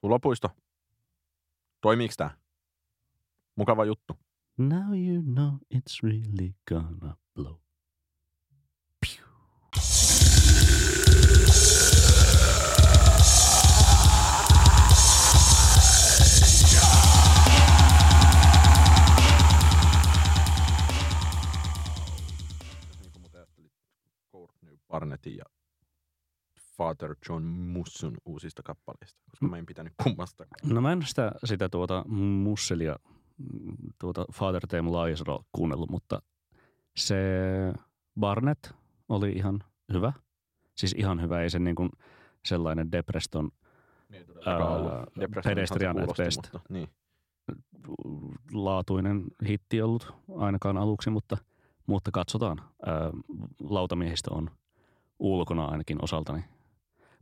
Sulopuisto. Toimiiks tää? Mukava juttu. Now you know it's really gonna blow. Niin ajattelit Courtney Barnettin ja Father John Mussun uusista kappaleista, koska mä en pitänyt kummastakaan. No mä en sitä, sitä tuota musselia, tuota Father Time Liesro kuunnellut, mutta se Barnett oli ihan hyvä. Siis ihan hyvä, ei se niin kuin sellainen Depreston Niin, Ää, pedestrian at best. Niin. laatuinen hitti ollut ainakaan aluksi, mutta, mutta katsotaan. Ää, lautamiehistö on ulkona ainakin osaltani.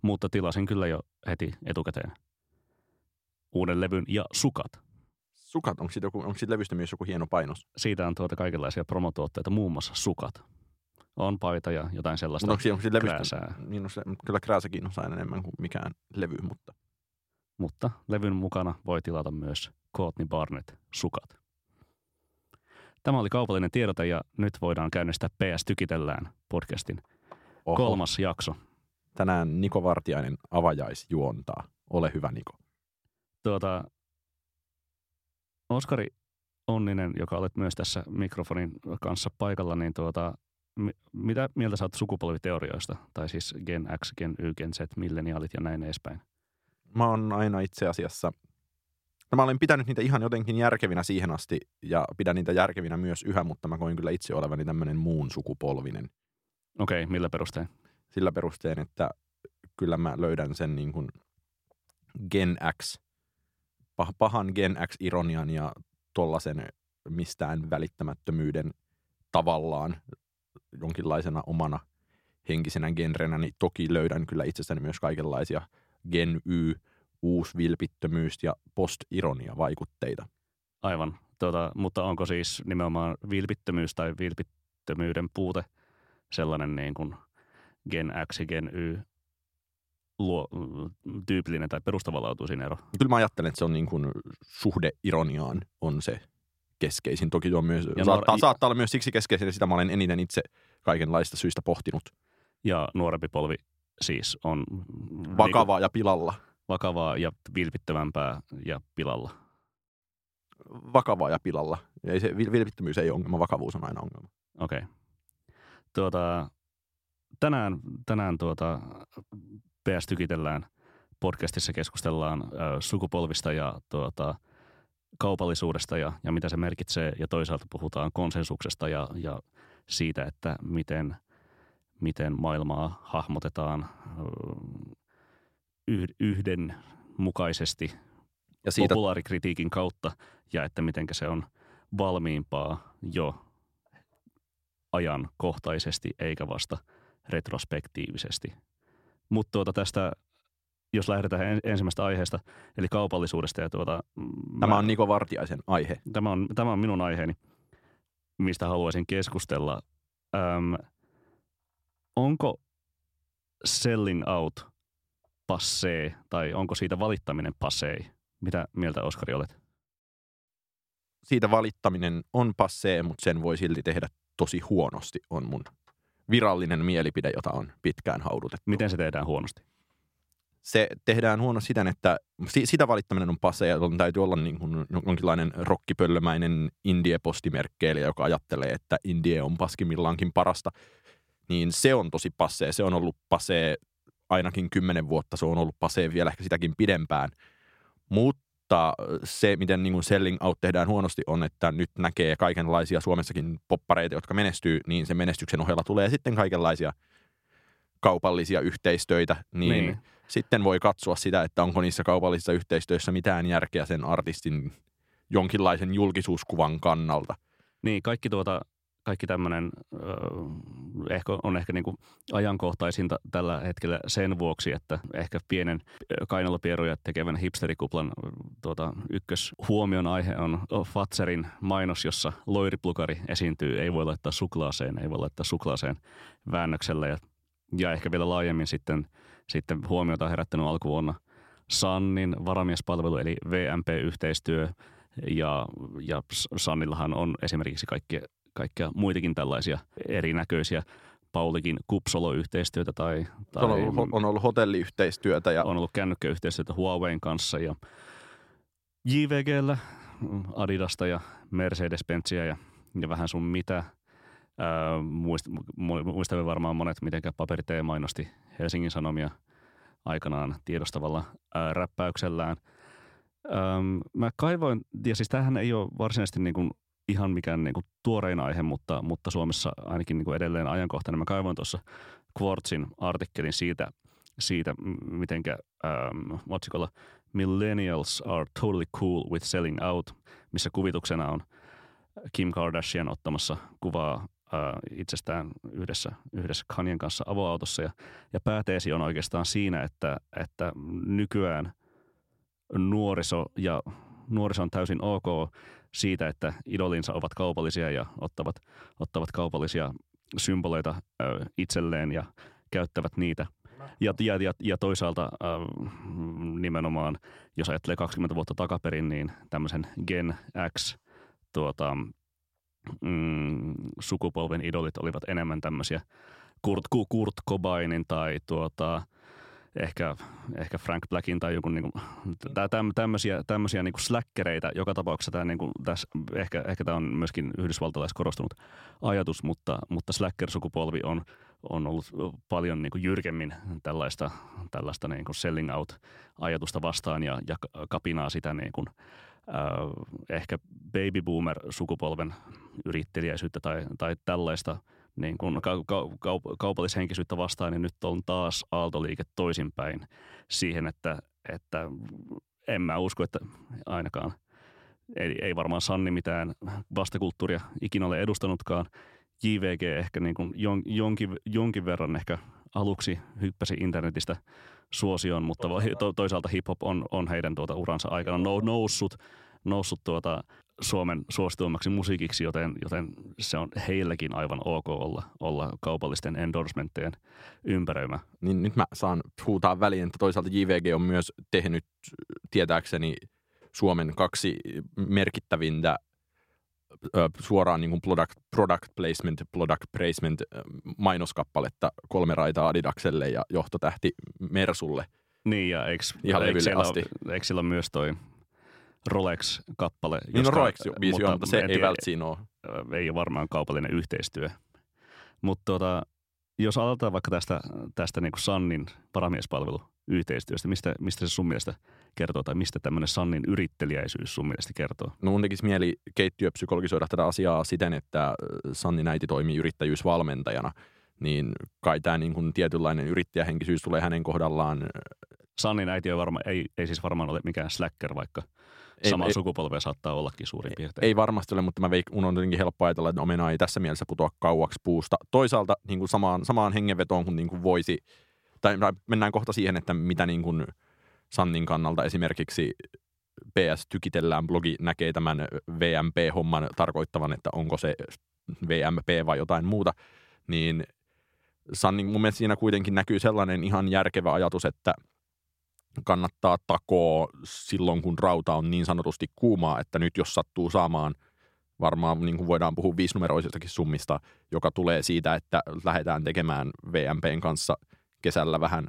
Mutta tilasin kyllä jo heti etukäteen uuden levyn ja sukat. Sukat, onko siitä, joku, onko siitä levystä myös joku hieno painos? Siitä on tuota kaikenlaisia promotuotteita, muun muassa sukat. On paita ja jotain sellaista Mutta onko siinä, onko siitä levystä? krääsää. Niin, no se, kyllä krääsä kiinnostaa aina enemmän kuin mikään levy, mutta Mutta levyn mukana voi tilata myös Courtney Barnett sukat. Tämä oli kaupallinen tiedote ja nyt voidaan käynnistää PS Tykitellään podcastin oho, kolmas jakso. Tänään Niko Vartiainen avajaisjuontaa. Ole hyvä Niko. Tuota, Oskari Onninen, joka olet myös tässä mikrofonin kanssa paikalla, niin tuota, mi- mitä mieltä saat sukupolviteorioista? Tai siis Gen X, Gen Y, Gen Z, milleniaalit ja näin edespäin. Mä oon aina itse asiassa, no mä olen pitänyt niitä ihan jotenkin järkevinä siihen asti ja pidän niitä järkevinä myös yhä, mutta mä koin kyllä itse olevani tämmöinen muun sukupolvinen Okei, millä perustein? Sillä perusteen, että kyllä mä löydän sen niin kuin Gen X, pah- pahan Gen X-ironian ja tollasen mistään välittämättömyyden tavallaan jonkinlaisena omana henkisenä genrenä, niin toki löydän kyllä itsestäni myös kaikenlaisia Gen Y, uusvilpittömyys ja post-ironia vaikutteita. Aivan. Tuota, mutta onko siis nimenomaan vilpittömyys tai vilpittömyyden puute sellainen niin kuin Gen X ja Gen Y luo, tyypillinen tai perustavanlaatuisin ero? Kyllä mä ajattelen, että se on niin kuin suhde ironiaan on se keskeisin. Toki tuo myös, Ja saattaa, nuor- saattaa olla myös siksi keskeisin, että sitä mä olen eniten itse kaikenlaista syistä pohtinut. Ja nuorempi polvi siis on Vakavaa ja pilalla. Niin, vakavaa ja vilpittömämpää ja pilalla. Vakavaa ja pilalla. Ei se, vil- vilpittömyys ei ole ongelma, vakavuus on aina ongelma. Okei. Okay. Tuota, tänään, tänään tuota, PS Tykitellään podcastissa keskustellaan ö, sukupolvista ja tuota, kaupallisuudesta ja, ja mitä se merkitsee. Ja toisaalta puhutaan konsensuksesta ja, ja siitä, että miten, miten maailmaa hahmotetaan yh- yhdenmukaisesti Ja siitä, populaarikritiikin kautta ja että miten se on valmiimpaa jo ajankohtaisesti eikä vasta retrospektiivisesti. Mutta tuota tästä, jos lähdetään en- ensimmäisestä aiheesta, eli kaupallisuudesta ja tuota, mm, tämä mä- on Niko Vartiaisen aihe. tämä on, tämä on minun aiheeni, mistä haluaisin keskustella. Öm, onko selling out passee tai onko siitä valittaminen passee? Mitä mieltä Oskari olet? Siitä valittaminen on passee, mutta sen voi silti tehdä tosi huonosti, on mun virallinen mielipide, jota on pitkään haudutettu. Miten se tehdään huonosti? se tehdään huono siten, että si- sitä valittaminen on passe ja on täytyy olla niin kuin jonkinlainen rokkipöllömäinen indie-postimerkkeilijä, joka ajattelee, että indie on paskimmillaankin parasta. Niin se on tosi passe. Se on ollut passe ainakin kymmenen vuotta. Se on ollut passe vielä ehkä sitäkin pidempään. Mutta se, miten niin kuin selling out tehdään huonosti, on, että nyt näkee kaikenlaisia Suomessakin poppareita, jotka menestyy, niin sen menestyksen ohella tulee sitten kaikenlaisia kaupallisia yhteistöitä, niin, Niin. sitten voi katsoa sitä, että onko niissä kaupallisissa yhteistyöissä mitään järkeä sen artistin jonkinlaisen julkisuuskuvan kannalta. Niin, kaikki tuota, kaikki tämmöinen ehkä, on ehkä niinku ajankohtaisinta tällä hetkellä sen vuoksi, että ehkä pienen ö, kainalopieruja tekevän hipsterikuplan tuota, ykkös huomion aihe on Fatserin mainos, jossa loiriplukari esiintyy. Ei voi laittaa suklaaseen, ei voi laittaa suklaaseen väännöksellä. Ja, ja ehkä vielä laajemmin sitten, sitten huomiota herättänyt alkuvuonna Sannin varamiespalvelu eli VMP-yhteistyö ja, ja Sannillahan on esimerkiksi kaikkea, kaikkea muitakin tällaisia erinäköisiä Paulikin Kupsolo-yhteistyötä tai, tai on, ollut, on ollut hotelliyhteistyötä. Ja... On ollut kännykkäyhteistyötä Huawein kanssa ja JVGllä, Adidasta ja Mercedes-Benzia ja, ja vähän sun mitä. muist, muistamme varmaan monet, miten paperi T mainosti Helsingin Sanomia aikanaan tiedostavalla ää, räppäyksellään. Ähm, mä kaivoin, ja siis tämähän ei ole varsinaisesti niin kuin ihan mikään niin kuin tuorein aihe, mutta, mutta Suomessa ainakin niin kuin edelleen ajankohtainen. Mä kaivoin tuossa Quartzin artikkelin siitä, siitä mitenkä ähm, otsikolla Millennials are totally cool with selling out, missä kuvituksena on Kim Kardashian ottamassa kuvaa äh, itsestään yhdessä, yhdessä Kanyen kanssa avoautossa. Ja, ja pääteesi on oikeastaan siinä, että, että nykyään nuoriso ja nuoriso on täysin ok siitä, että idolinsa ovat kaupallisia ja ottavat, ottavat kaupallisia symboleita ö, itselleen ja käyttävät niitä. Ja, ja, ja, ja toisaalta nimenomaan, jos ajattelee 20 vuotta takaperin, niin tämmöisen Gen X tuota, mm, sukupolven idolit olivat enemmän tämmöisiä Kurt, Kurt Cobainin tai tuota, ehkä, ehkä Frank Blackin tai joku niinku, tämmöisiä, tämmöisiä niinku släkkereitä. Joka tapauksessa tämä niinku, tässä, ehkä, ehkä tämä on myöskin yhdysvaltalais korostunut ajatus, mutta, mutta slacker-sukupolvi on, on ollut paljon niinku jyrkemmin tällaista, tällaista niinku selling out-ajatusta vastaan ja, ja kapinaa sitä niinku, äh, ehkä baby boomer-sukupolven yrittelijäisyyttä tai, tai tällaista – niin kuin ka- ka- kaup- kaupallishenkisyyttä vastaan, niin nyt on taas aaltoliike toisinpäin siihen, että, että en mä usko, että ainakaan ei, ei varmaan Sanni mitään vastakulttuuria ikinä ole edustanutkaan. JVG ehkä niin kuin jon, jonkin, jonkin verran ehkä aluksi hyppäsi internetistä suosioon, mutta to, toisaalta hip-hop on, on heidän tuota uransa aikana noussut, noussut tuota Suomen suosituimmaksi musiikiksi, joten, joten se on heilläkin aivan ok olla, olla kaupallisten endorsementtejen ympäröimä. Niin nyt mä saan huutaa väliin, että toisaalta JVG on myös tehnyt tietääkseni Suomen kaksi merkittävintä suoraan niin kuin product, product placement, product placement mainoskappaletta kolme raitaa Adidakselle ja johtotähti Mersulle. Niin ja eikö, Ihan eikö, siellä, asti. eikö siellä myös toi Rolex-kappale. Niin no Rolex-biisi mutta, on, mutta se ei välttämättä siinä ole. Ei ole varmaan kaupallinen yhteistyö. Mutta tota, jos aloitetaan vaikka tästä, tästä niin Sannin varamiespalveluyhteistyöstä, mistä, mistä se sun mielestä kertoo tai mistä tämmöinen Sannin yrittelijäisyys sun mielestä kertoo? No mun tekisi mieli keittiöpsykologisoida tätä asiaa siten, että Sannin äiti toimii yrittäjyysvalmentajana, niin kai tämä niin kuin tietynlainen yrittäjähenkisyys tulee hänen kohdallaan. Sannin äiti on varma, ei, ei siis varmaan ole mikään slacker, vaikka ei, Samaa ei, sukupolvea saattaa ollakin suurin piirtein. Ei varmasti ole, mutta mä veik, on jotenkin helppo ajatella, että omena ei tässä mielessä putoa kauaksi puusta. Toisaalta niin kuin samaan, samaan hengenvetoon kun niin kuin voisi, tai mennään kohta siihen, että mitä niin kuin Sannin kannalta esimerkiksi PS Tykitellään blogi näkee tämän VMP-homman tarkoittavan, että onko se VMP vai jotain muuta, niin Sannin mun mielestä siinä kuitenkin näkyy sellainen ihan järkevä ajatus, että – kannattaa takoa silloin, kun rauta on niin sanotusti kuumaa, että nyt jos sattuu saamaan varmaan niin kuin voidaan puhua viisinumeroisistakin summista, joka tulee siitä, että lähdetään tekemään VMPn kanssa kesällä vähän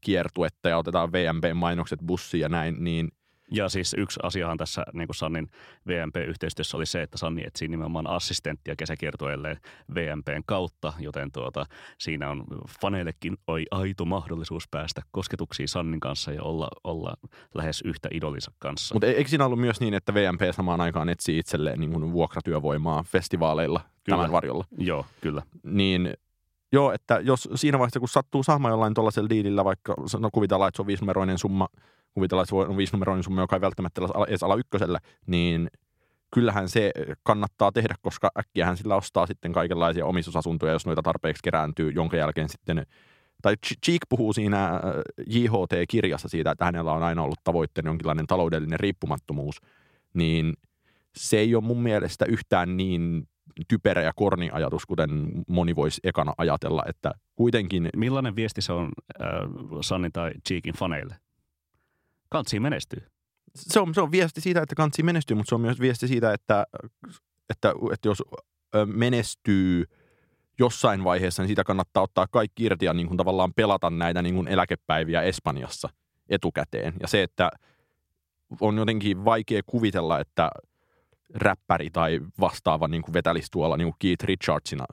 kiertuetta ja otetaan VMP-mainokset bussiin ja näin, niin – ja siis yksi asiahan tässä niin kuin Sannin VMP-yhteistyössä oli se, että Sanni etsii nimenomaan assistenttia kesäkiertueelle VMPn kautta, joten tuota, siinä on faneillekin oi aito mahdollisuus päästä kosketuksiin Sannin kanssa ja olla, olla lähes yhtä idolinsa kanssa. Mutta eikö siinä ollut myös niin, että VMP samaan aikaan etsii itselleen niin kuin vuokratyövoimaa festivaaleilla kyllä. tämän varjolla? Joo, kyllä. Niin Joo, että jos siinä vaiheessa, kun sattuu saamaan jollain tuollaisella diilillä, vaikka no kuvitellaan, että se on viisinumeroinen summa – kuvitellaan, että on viisinumeroinen summa, joka ei välttämättä ole edes ala ykkösellä, niin kyllähän se kannattaa tehdä, koska äkkiähän sillä ostaa sitten kaikenlaisia omistusasuntoja, jos noita tarpeeksi kerääntyy, jonka jälkeen sitten tai Cheek puhuu siinä äh, JHT-kirjassa siitä, että hänellä on aina ollut tavoitteena jonkinlainen taloudellinen riippumattomuus, niin se ei ole mun mielestä yhtään niin typerä ja korni ajatus, kuten moni voisi ekana ajatella, että kuitenkin... Millainen viesti se on äh, Sanni tai Cheekin faneille? Kantsi menestyy. Se on, se on viesti siitä, että kantsi menestyy, mutta se on myös viesti siitä, että, että, että jos menestyy jossain vaiheessa, niin siitä kannattaa ottaa kaikki irti ja niin kuin tavallaan pelata näitä niin kuin eläkepäiviä Espanjassa etukäteen. Ja se, että on jotenkin vaikea kuvitella, että räppäri tai vastaava niin kuin vetälisi tuolla niin kuin Keith Richardsina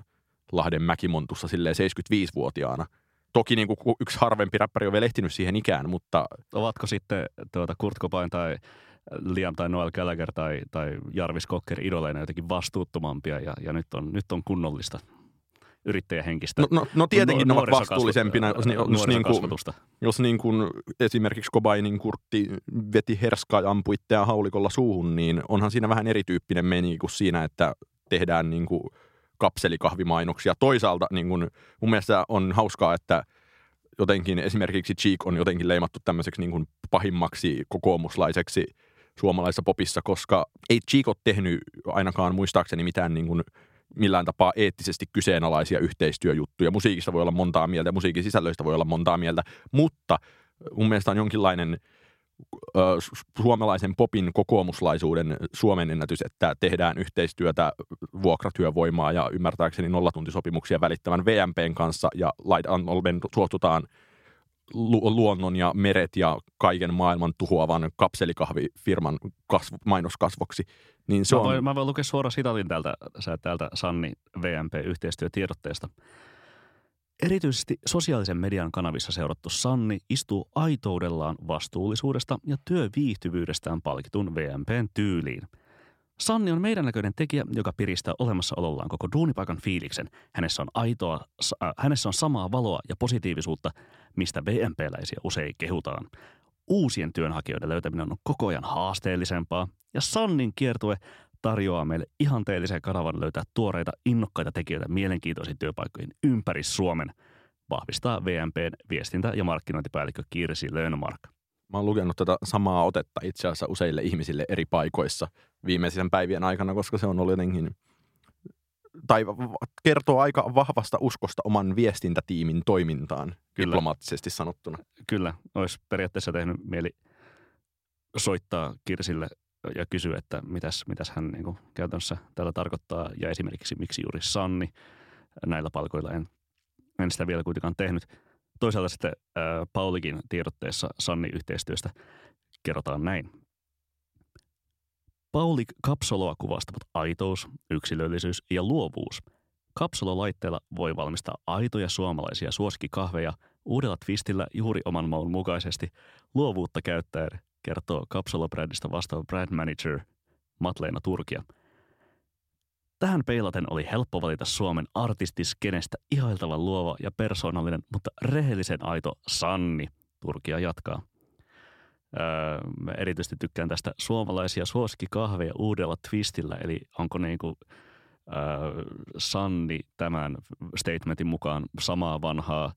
Lahden mäkimontussa silleen 75-vuotiaana. Toki niin kuin yksi harvempi räppäri on vielä ehtinyt siihen ikään, mutta... Ovatko sitten tuota Kurt Cobain tai Liam tai Noel Gallagher tai, tai Jarvis Cocker idoleina jotenkin vastuuttomampia ja, ja nyt, on, nyt on kunnollista yrittäjähenkistä. No, no, no tietenkin ne ovat vastuullisempina, jos, jos, niin kuin, jos niin kuin esimerkiksi Kobainin kurtti veti herskaa ja ampui haulikolla suuhun, niin onhan siinä vähän erityyppinen meni kuin siinä, että tehdään niin kuin kapselikahvimainoksia. Toisaalta niin kuin, mun mielestä on hauskaa, että jotenkin esimerkiksi Cheek on jotenkin leimattu tämmöiseksi niin kuin pahimmaksi kokoomuslaiseksi suomalaisessa popissa, koska ei Cheek ole tehnyt ainakaan muistaakseni mitään niin kuin – millään tapaa eettisesti kyseenalaisia yhteistyöjuttuja. Musiikista voi olla montaa mieltä, musiikin sisällöistä voi olla montaa mieltä, mutta mun mielestä on jonkinlainen suomalaisen popin kokoomuslaisuuden Suomen ennätys, että tehdään yhteistyötä vuokratyövoimaa ja ymmärtääkseni nollatuntisopimuksia välittävän VMPn kanssa ja suostutaan – luonnon ja meret ja kaiken maailman tuhoavan kapselikahvifirman kasvu, mainoskasvoksi. Niin se mä, on... voin, mä voin lukea suoraan sitatin täältä, täältä Sanni VMP-yhteistyötiedotteesta. Erityisesti sosiaalisen median kanavissa seurattu Sanni istuu aitoudellaan vastuullisuudesta ja työviihtyvyydestään palkitun VMPn tyyliin – Sanni on meidän näköinen tekijä, joka piristää olemassaolollaan koko duunipaikan fiiliksen. Hänessä on aitoa, äh, hänessä on samaa valoa ja positiivisuutta, mistä VMP-läisiä usein kehutaan. Uusien työnhakijoiden löytäminen on koko ajan haasteellisempaa ja Sannin kiertue tarjoaa meille ihanteellisen kanavan löytää tuoreita, innokkaita tekijöitä mielenkiintoisiin työpaikkoihin ympäri Suomen, vahvistaa VMPn viestintä- ja markkinointipäällikkö Kirsi Lönnmark. Mä oon lukenut tätä samaa otetta itse asiassa useille ihmisille eri paikoissa viimeisen päivien aikana, koska se on ollut jotenkin, tai kertoo aika vahvasta uskosta oman viestintätiimin toimintaan, Kyllä. diplomaattisesti sanottuna. Kyllä, olisi periaatteessa tehnyt mieli soittaa Kirsille ja kysyä, että mitäs, mitäs hän niin kuin käytännössä tällä tarkoittaa ja esimerkiksi miksi juuri Sanni näillä palkoilla en, en sitä vielä kuitenkaan tehnyt. Toisaalta sitten äh, Paulikin tiedotteessa Sanni-yhteistyöstä kerrotaan näin. Pauli kapsoloa kuvastavat aitous, yksilöllisyys ja luovuus. Kapsololaitteella voi valmistaa aitoja suomalaisia suosikkikahveja uudella twistillä juuri oman maun mukaisesti luovuutta käyttäen, kertoo kapsolobrändistä vastaava brand manager Matleena Turkia – Tähän peilaten oli helppo valita Suomen artistiskenestä ihailtavan luova ja persoonallinen, mutta rehellisen aito Sanni. Turkia jatkaa. Öö, mä erityisesti tykkään tästä suomalaisia suosikkikahveja uudella twistillä, eli onko niinku öö, Sanni tämän statementin mukaan samaa vanhaa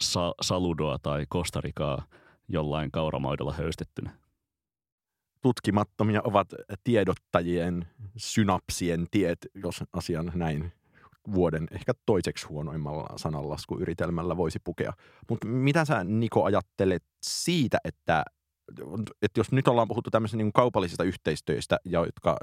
sa- saludoa tai kostarikaa jollain kauramaidolla höystettynä? tutkimattomia ovat tiedottajien synapsien tiet, jos asian näin vuoden ehkä toiseksi huonoimmalla sananlaskuyritelmällä voisi pukea. Mutta mitä sä Niko ajattelet siitä, että, että jos nyt ollaan puhuttu tämmöisistä niin kaupallisista yhteistyöistä, ja, jotka,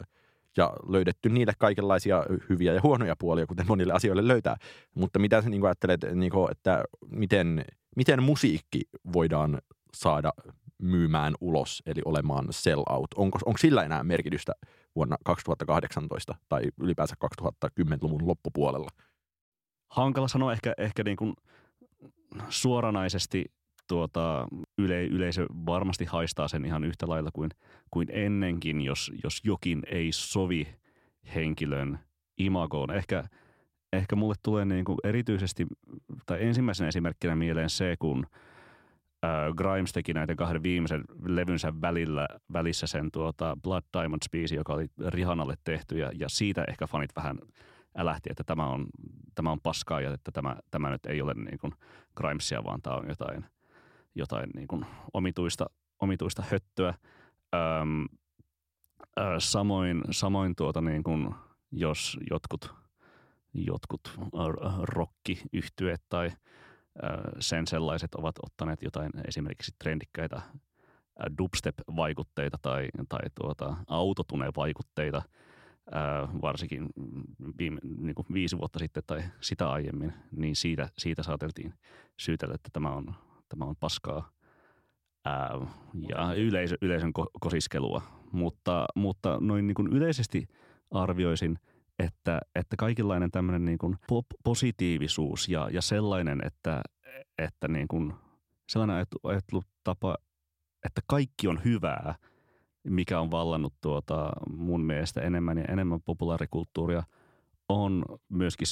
ja löydetty niille kaikenlaisia hyviä ja huonoja puolia, kuten monille asioille löytää, mutta mitä sä niin ajattelet, Niko, että miten, miten musiikki voidaan saada myymään ulos, eli olemaan sell out. Onko, onko sillä enää merkitystä vuonna 2018 tai ylipäänsä 2010-luvun loppupuolella? Hankala sanoa ehkä, ehkä niin kuin suoranaisesti tuota, yle, yleisö varmasti haistaa sen ihan yhtä lailla kuin, kuin ennenkin, jos, jos jokin ei sovi henkilön imagoon. Ehkä, ehkä mulle tulee niin kuin erityisesti, tai ensimmäisenä esimerkkinä mieleen se, kun – äh, Grimes teki näiden kahden viimeisen levynsä välillä, välissä sen tuota Blood Diamonds-biisi, joka oli Rihanalle tehty ja, ja siitä ehkä fanit vähän älähti, että tämä on, tämä on paskaa ja että tämä, tämä nyt ei ole niin kuin Grimesia, vaan tämä on jotain, jotain niin kuin omituista, omituista höttöä. Öm, ö, samoin, samoin tuota niin kuin, jos jotkut, jotkut rock-yhtyöt tai – sen sellaiset ovat ottaneet jotain esimerkiksi trendikkäitä dubstep-vaikutteita tai, tai tuota, autotune-vaikutteita, varsinkin viime, niin kuin viisi vuotta sitten tai sitä aiemmin, niin siitä, siitä saateltiin syytellä, että tämä on, tämä on paskaa ää, ja yleisö, yleisön kosiskelua. Mutta, mutta noin niin kuin yleisesti arvioisin, että, että kaikenlainen tämmöinen niin kuin positiivisuus ja, ja sellainen, että, että niin kuin sellainen ajattelutapa, että kaikki on hyvää, mikä on vallannut tuota mun mielestä enemmän ja enemmän populaarikulttuuria, on myöskin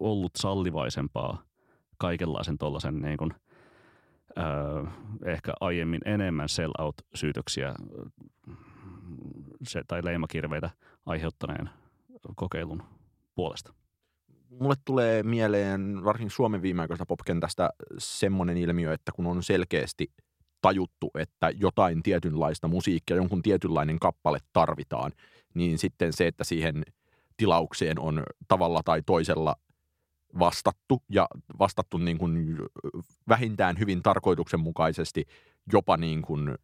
ollut sallivaisempaa kaikenlaisen tuollaisen niin kuin, öö, ehkä aiemmin enemmän sell-out-syytöksiä se, tai leimakirveitä aiheuttaneen kokeilun puolesta. Mulle tulee mieleen varsinkin Suomen viimeaikaisesta popkentästä semmoinen ilmiö, että kun on selkeästi tajuttu, että jotain tietynlaista musiikkia, jonkun tietynlainen kappale tarvitaan, niin sitten se, että siihen tilaukseen on tavalla tai toisella vastattu ja vastattu niin kuin vähintään hyvin tarkoituksenmukaisesti, jopa niin kuin...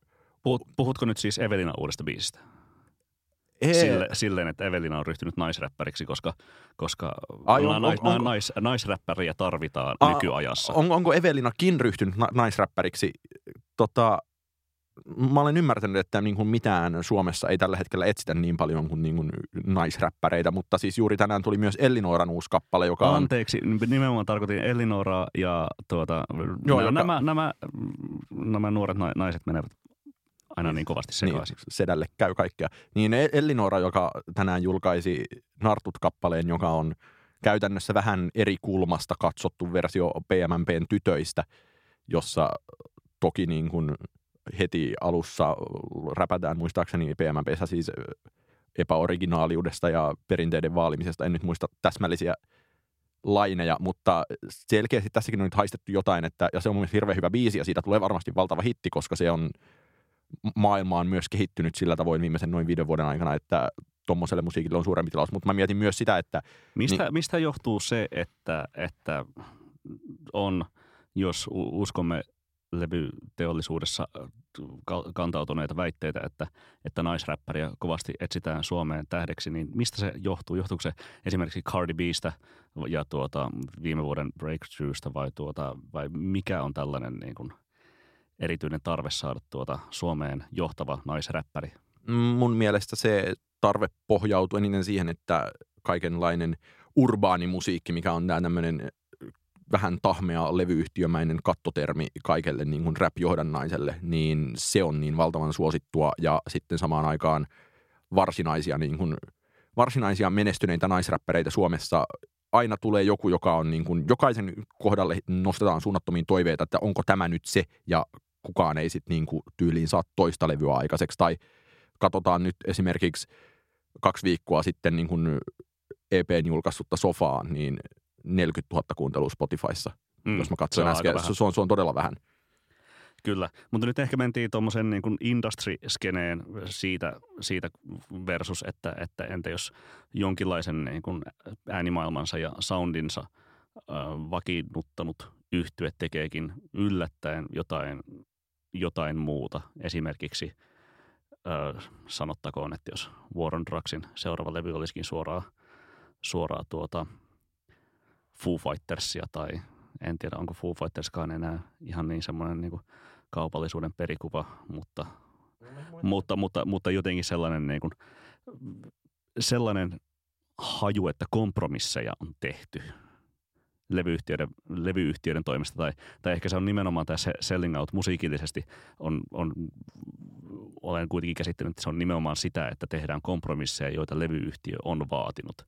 Puhutko nyt siis Evelina uudesta biisistä? Sille, silleen, että Evelina on ryhtynyt naisräppäriksi, koska, koska Ai, on, nais, on, nais, naisräppäriä tarvitaan a, nykyajassa. On, onko Evelinakin ryhtynyt na, naisräppäriksi? Tota, mä olen ymmärtänyt, että niin kuin mitään Suomessa ei tällä hetkellä etsitä niin paljon kuin, niin kuin naisräppäreitä, mutta siis juuri tänään tuli myös Ellinoran uusi kappale, joka on... Anteeksi, nimenomaan tarkoitin Ellinoraa ja tuota, Joo, nämä, joka... nämä, nämä, nämä nuoret naiset menevät aina niin kovasti sekaisin. Niin, sedälle käy kaikkea. Niin e- Ellinora, joka tänään julkaisi Nartut-kappaleen, joka on käytännössä vähän eri kulmasta katsottu versio PMMPn tytöistä, jossa toki niin kuin heti alussa räpätään muistaakseni PMMPssä siis epäoriginaaliudesta ja perinteiden vaalimisesta. En nyt muista täsmällisiä laineja, mutta selkeästi tässäkin on nyt haistettu jotain, että, ja se on mun hirveän hyvä biisi, ja siitä tulee varmasti valtava hitti, koska se on maailma on myös kehittynyt sillä tavoin viimeisen noin viiden vuoden aikana, että tuommoiselle musiikille on suurempi tilaus. Mutta mä mietin myös sitä, että... Mistä, niin, mistä johtuu se, että, että on, jos uskomme levyteollisuudessa kantautuneita väitteitä, että, että naisräppäriä kovasti etsitään Suomeen tähdeksi, niin mistä se johtuu? Johtuuko se esimerkiksi Cardi Bistä ja tuota, viime vuoden Breakthroughsta vai, tuota, vai mikä on tällainen niin kuin – erityinen tarve saada tuota Suomeen johtava naisräppäri? Mun mielestä se tarve pohjautuu eniten siihen, että kaikenlainen urbaani musiikki, mikä on tämmöinen vähän tahmea levyyhtiömäinen kattotermi kaikelle niin kuin rap-johdannaiselle, niin se on niin valtavan suosittua ja sitten samaan aikaan varsinaisia, niin kuin, varsinaisia menestyneitä naisräppäreitä Suomessa aina tulee joku, joka on niin kuin, jokaisen kohdalle nostetaan suunnattomiin toiveita, että onko tämä nyt se, ja kukaan ei sitten niin kuin tyyliin saa toista levyä aikaiseksi. Tai katsotaan nyt esimerkiksi kaksi viikkoa sitten niin kuin EPn julkaissutta sofaa, niin 40 000 kuuntelua Spotifyssa. Mm, jos mä katsoin äsken, se on, se on todella vähän. Kyllä, mutta nyt ehkä mentiin tuommoisen niin kuin industry-skeneen siitä, siitä versus, että, että entä jos jonkinlaisen niin kuin äänimaailmansa ja soundinsa äh, vakiinnuttanut yhtye tekeekin yllättäen jotain jotain muuta. Esimerkiksi ö, sanottakoon, että jos Warren Drugsin seuraava levy olisikin suoraan, suoraan tuota Foo Fightersia tai en tiedä onko Foo Fighterskaan enää ihan niin semmoinen niin kaupallisuuden perikuva, mutta, mutta, mutta, mutta jotenkin sellainen, niin kuin, sellainen haju, että kompromisseja on tehty – levyyhtiöiden, levyyhtiöiden toimesta, tai, tai ehkä se on nimenomaan tämä selling out musiikillisesti, on, on, olen kuitenkin käsittänyt, että se on nimenomaan sitä, että tehdään kompromisseja, joita levyyhtiö on vaatinut,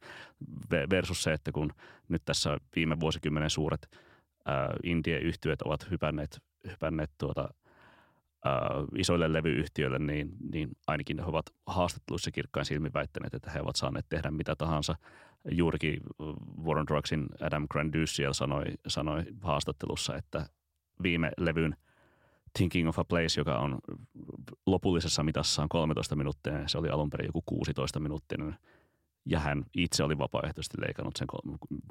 versus se, että kun nyt tässä viime vuosikymmenen suuret ää, indie-yhtiöt ovat hypänneet, hypänneet tuota, ää, isoille levyyhtiöille, niin, niin ainakin he ovat haastatteluissa kirkkain silmin väittäneet, että he ovat saaneet tehdä mitä tahansa juurikin Warren Drugsin Adam Grandusiel sanoi, sanoi haastattelussa, että viime levyn Thinking of a Place, joka on lopullisessa mitassaan 13 minuuttia, se oli alun perin joku 16 minuuttinen, ja hän itse oli vapaaehtoisesti leikannut sen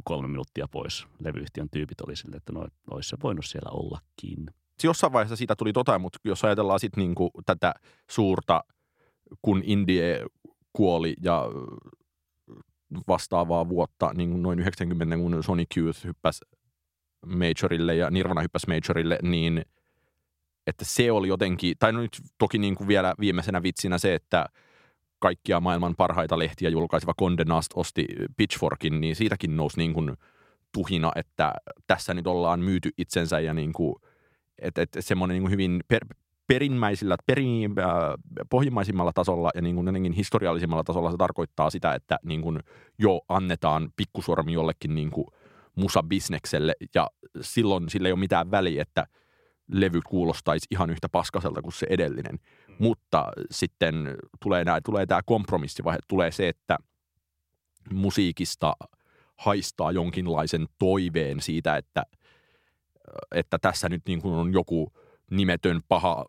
kolme minuuttia pois. Levyyhtiön tyypit oli sille, että no, olisi se voinut siellä ollakin. jossain vaiheessa siitä tuli tota, mutta jos ajatellaan sitten niinku tätä suurta, kun Indie kuoli ja vastaavaa vuotta, niin kuin noin 90, kun Sonic Youth hyppäsi Majorille ja Nirvana hyppäsi Majorille, niin että se oli jotenkin, tai no nyt toki niin kuin vielä viimeisenä vitsinä se, että kaikkia maailman parhaita lehtiä julkaiseva Condé Nast osti Pitchforkin, niin siitäkin nousi niin kuin tuhina, että tässä nyt ollaan myyty itsensä ja niin kuin, että, että semmoinen niin hyvin per, perimmäisillä, perin, äh, pohjimmaisimmalla tasolla ja niin kuin jotenkin historiallisimmalla tasolla se tarkoittaa sitä, että niin kuin jo annetaan pikkusormi jollekin niin kuin musabisnekselle ja silloin sillä ei ole mitään väliä, että levy kuulostaisi ihan yhtä paskaselta kuin se edellinen. Mm. Mutta sitten tulee, nää, tulee tämä kompromissivaihe, tulee se, että musiikista haistaa jonkinlaisen toiveen siitä, että, että tässä nyt niin kuin on joku – nimetön paha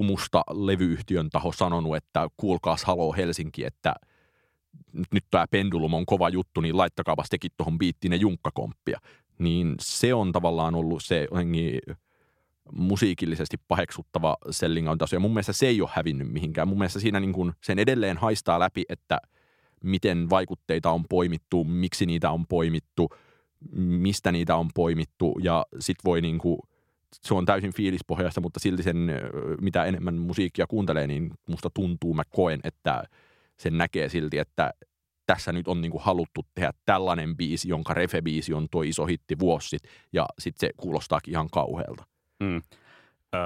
musta levyyhtiön taho sanonut, että kuulkaas haloo Helsinki, että nyt tämä pendulum on kova juttu, niin laittakaapa tekin tuohon biittiin junkkakomppia. Niin se on tavallaan ollut se jotenkin musiikillisesti paheksuttava selling on taso. Ja mun mielestä se ei ole hävinnyt mihinkään. Mun mielestä siinä niin sen edelleen haistaa läpi, että miten vaikutteita on poimittu, miksi niitä on poimittu, mistä niitä on poimittu ja sit voi niin kuin – se on täysin fiilispohjaista, mutta silti sen, mitä enemmän musiikkia kuuntelee, niin musta tuntuu, mä koen, että sen näkee silti, että tässä nyt on niin kuin haluttu tehdä tällainen biisi, jonka refe-biisi on tuo iso hitti vuosi sit, ja sitten se kuulostaakin ihan kauhealta. Mm. Öö,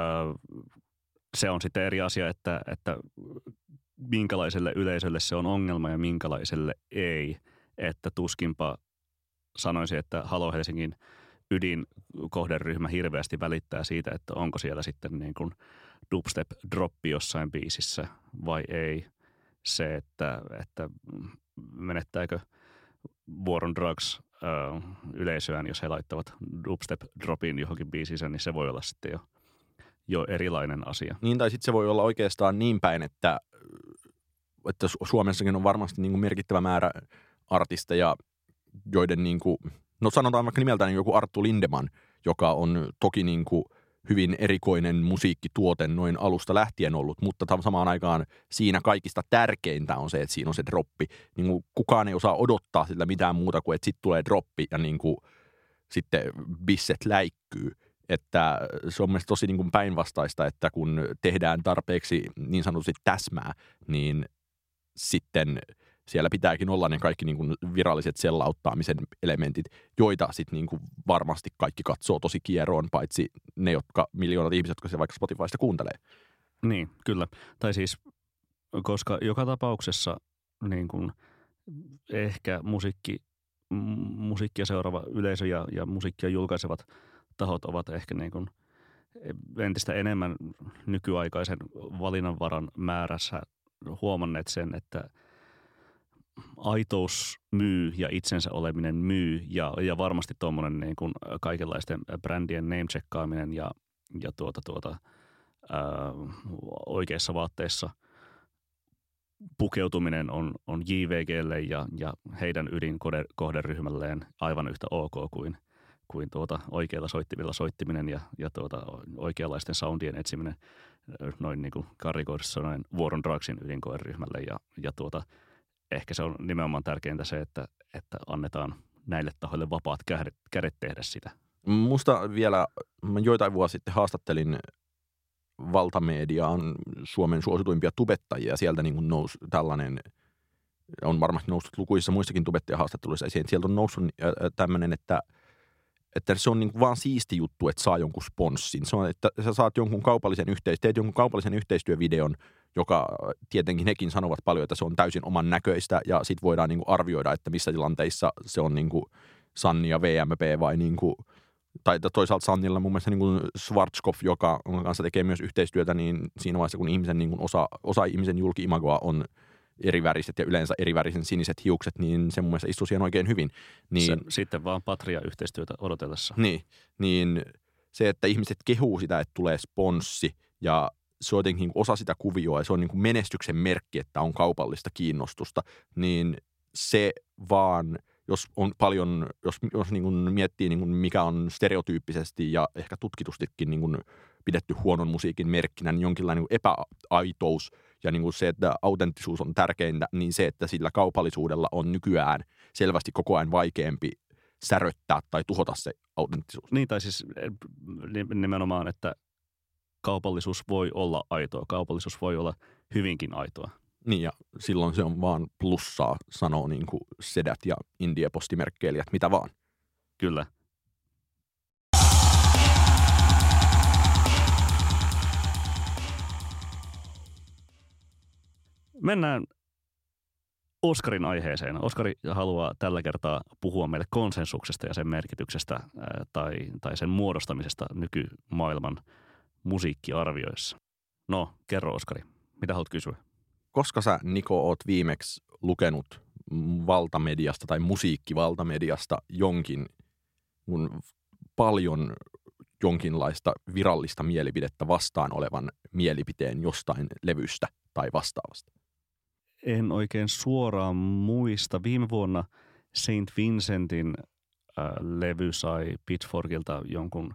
se on sitten eri asia, että, että minkälaiselle yleisölle se on ongelma ja minkälaiselle ei. Että tuskinpa sanoisin, että Halo Helsingin – ydinkohderyhmä hirveästi välittää siitä, että onko siellä sitten niin kuin dubstep-droppi jossain biisissä vai ei. Se, että, että menettääkö War on Drugs yleisöään, jos he laittavat dubstep-dropin johonkin biisinsä, niin se voi olla sitten jo, jo erilainen asia. Niin, tai sitten se voi olla oikeastaan niin päin, että, että Suomessakin on varmasti niin kuin merkittävä määrä artisteja, joiden niin kuin – no sanotaan vaikka nimeltään joku Arttu Lindeman, joka on toki niin kuin hyvin erikoinen musiikkituote noin alusta lähtien ollut, mutta samaan aikaan siinä kaikista tärkeintä on se, että siinä on se droppi. Niin kuin kukaan ei osaa odottaa sillä mitään muuta kuin, että sitten tulee droppi ja niin kuin sitten bisset läikkyy. Että se on mielestäni tosi niin kuin päinvastaista, että kun tehdään tarpeeksi niin sanotusti täsmää, niin sitten – siellä pitääkin olla ne kaikki niin kuin viralliset sellauttaamisen elementit, joita sitten niin kuin varmasti kaikki katsoo tosi kierroon, paitsi ne, jotka miljoonat ihmiset, jotka se vaikka Spotifysta kuuntelee. Niin, kyllä. Tai siis, koska joka tapauksessa niin kuin ehkä musiikki, musiikkia seuraava yleisö ja, ja musiikkia julkaisevat tahot ovat ehkä niin kuin entistä enemmän nykyaikaisen valinnanvaran määrässä huomanneet sen, että – aitous myy ja itsensä oleminen myy. Ja, ja varmasti tuommoinen niin kuin kaikenlaisten brändien name ja, ja tuota, tuota, ää, oikeissa vaatteissa pukeutuminen on, on JVGlle ja, ja heidän ydinkohderyhmälleen aivan yhtä ok kuin, kuin tuota oikeilla soittimilla soittiminen ja, ja tuota oikeanlaisten soundien etsiminen noin niin kuin karikoidussa noin Vuoron Dragsin ydinkohderyhmälle ja, ja tuota – ehkä se on nimenomaan tärkeintä se, että, että annetaan näille tahoille vapaat kädet, kädet tehdä sitä. Musta vielä, mä joitain vuosia sitten haastattelin valtamediaan Suomen suosituimpia tubettajia. Sieltä niin kuin nousi tällainen, on varmasti noussut lukuissa muissakin tubettajahaastatteluissa esiin. Sieltä on noussut tämmöinen, että – että se on niin kuin vaan siisti juttu, että saa jonkun sponssin. Se on, että sä saat jonkun kaupallisen yhteis- teet jonkun kaupallisen yhteistyövideon, joka tietenkin hekin sanovat paljon, että se on täysin oman näköistä ja sitten voidaan niin kuin arvioida, että missä tilanteissa se on niin kuin Sanni ja VMP vai niin kuin, tai toisaalta Sannilla mun mielestä niin kuin Schwarzkopf, joka kanssa tekee myös yhteistyötä, niin siinä vaiheessa kun ihmisen niin kuin osa, osa ihmisen julki-imagoa on – eriväriset ja yleensä erivärisen siniset hiukset, niin se mun mielestä istuu siihen oikein hyvin. Niin, se, sitten vaan Patria-yhteistyötä odotellessa. Niin, niin se, että ihmiset kehuu sitä, että tulee sponssi ja se on jotenkin osa sitä kuvioa ja se on niin kuin menestyksen merkki, että on kaupallista kiinnostusta, niin se vaan, jos on paljon, jos, jos niin kuin miettii niin kuin mikä on stereotyyppisesti ja ehkä tutkitustikin niin kuin pidetty huonon musiikin merkkinä, niin jonkinlainen niin epäaitous ja niin kuin se, että autenttisuus on tärkeintä, niin se, että sillä kaupallisuudella on nykyään selvästi koko ajan vaikeampi säröttää tai tuhota se autenttisuus. Niin, tai siis eh, nimenomaan, että kaupallisuus voi olla aitoa. Kaupallisuus voi olla hyvinkin aitoa. Niin ja silloin se on vaan plussaa, sanoo niin kuin sedät ja indie-postimerkkeilijät, mitä vaan. Kyllä. Mennään Oskarin aiheeseen. Oskari haluaa tällä kertaa puhua meille konsensuksesta ja sen merkityksestä tai, tai sen muodostamisesta nykymaailman musiikkiarvioissa. No, kerro Oskari, mitä haluat kysyä? Koska sä, Niko, oot viimeksi lukenut valtamediasta tai musiikkivaltamediasta jonkin mun paljon jonkinlaista virallista mielipidettä vastaan olevan mielipiteen jostain levystä tai vastaavasta? En oikein suoraan muista. Viime vuonna Saint Vincentin äh, levy sai Pitchforkilta jonkun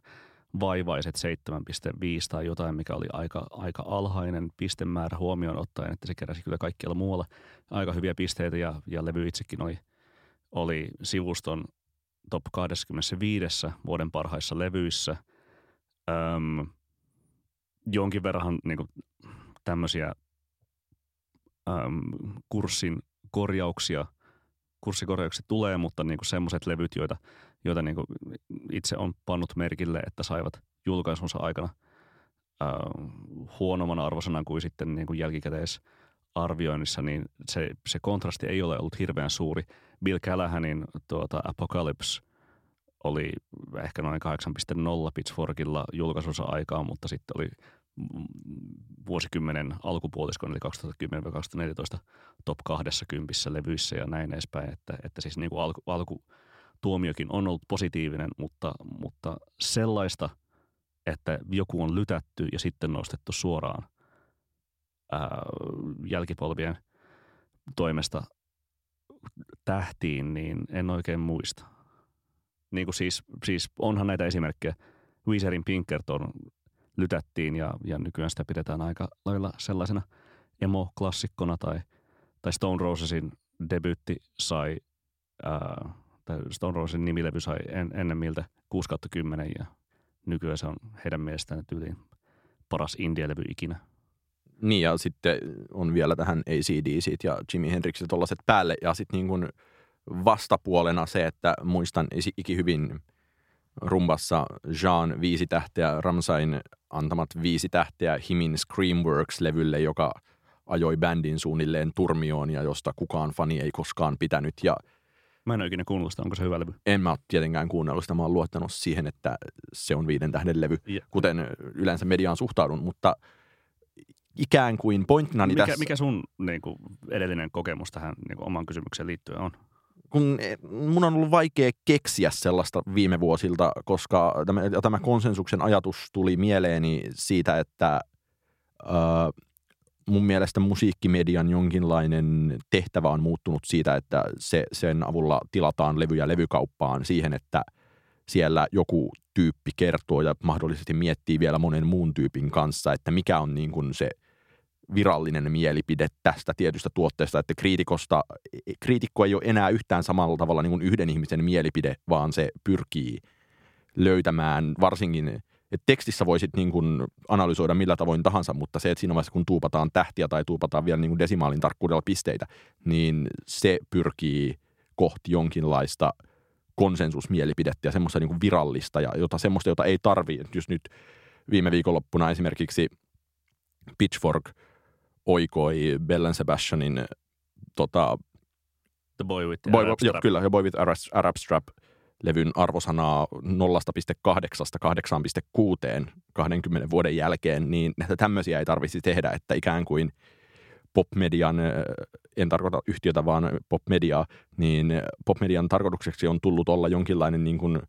vaivaiset 7,5 tai jotain, mikä oli aika, aika alhainen pistemäärä huomioon ottaen, että se keräsi kyllä kaikkialla muualla aika hyviä pisteitä ja, ja levy itsekin oli, oli sivuston top 25 vuoden parhaissa levyissä. Öm, jonkin verran niin kuin, tämmöisiä äm, kurssin korjauksia, kurssikorjauksia tulee, mutta niin semmoiset levyt, joita, joita niin itse on pannut merkille, että saivat julkaisunsa aikana ää, huonomman arvosanan kuin sitten niin kuin jälkikäteisarvioinnissa, niin se, se kontrasti ei ole ollut hirveän suuri. Bill Callahanin tuota, Apocalypse oli ehkä noin 8.0 Pitchforkilla julkaisunsa aikaan, mutta sitten oli vuosikymmenen alkupuoliskon, eli 2010-2014 top 20 levyissä ja näin edespäin, että, että siis niin kuin alku, alkutuomiokin on ollut positiivinen, mutta, mutta sellaista, että joku on lytätty ja sitten nostettu suoraan ää, jälkipolvien toimesta tähtiin, niin en oikein muista. Niin kuin siis, siis onhan näitä esimerkkejä. Weezerin Pinkerton lytättiin ja, ja nykyään sitä pidetään aika lailla sellaisena emo-klassikkona tai, tai Stone Rosesin debyytti sai, ää, Stone Rosesin nimilevy sai en, ennen miltä 6 10 ja nykyään se on heidän mielestään tyyliin paras indie-levy ikinä. Niin ja sitten on vielä tähän ACDC ja Jimi Hendrixit tollaset päälle ja sitten niin kuin vastapuolena se, että muistan ikihyvin rumbassa Jean viisi tähteä, Ramsain antamat viisi tähteä Himin Screamworks-levylle, joka ajoi bändin suunnilleen turmioon ja josta kukaan fani ei koskaan pitänyt. Ja Mä en ole ikinä kuunnellut sitä, onko se hyvä levy? En mä ole tietenkään kuunnellut sitä, mä oon luottanut siihen, että se on viiden tähden levy, ja. kuten yleensä mediaan suhtaudun, mutta ikään kuin pointtina mikä, tässä... Mikä sun niin kuin, edellinen kokemus tähän niin kuin, oman kysymykseen liittyen on? kun mun on ollut vaikea keksiä sellaista viime vuosilta, koska tämä, tämä konsensuksen ajatus tuli mieleeni siitä, että äh, mun mielestä musiikkimedian jonkinlainen tehtävä on muuttunut siitä, että se, sen avulla tilataan levyjä levykauppaan siihen, että siellä joku tyyppi kertoo ja mahdollisesti miettii vielä monen muun tyypin kanssa, että mikä on niin kuin se – virallinen mielipide tästä tietystä tuotteesta, että kriitikosta, kriitikko ei ole enää yhtään samalla tavalla niin kuin yhden ihmisen mielipide, vaan se pyrkii löytämään varsinkin, että tekstissä voisit niin kuin analysoida millä tavoin tahansa, mutta se, että siinä vaiheessa kun tuupataan tähtiä tai tuupataan vielä niin kuin desimaalin tarkkuudella pisteitä, niin se pyrkii kohti jonkinlaista konsensusmielipidettä ja semmoista niin kuin virallista, ja jota, semmoista, jota ei tarvitse. Just nyt viime viikonloppuna esimerkiksi Pitchfork – oikoi Bellen Sebastianin tota, The Boy with Boy, Arab jo, Kyllä, ja Boy with Arab, Arab Strap levyn arvosanaa 0,8 8,6 20 vuoden jälkeen, niin tämmöisiä ei tarvitsisi tehdä, että ikään kuin popmedian, en tarkoita yhtiötä, vaan popmediaa, niin popmedian tarkoitukseksi on tullut olla jonkinlainen niin kuin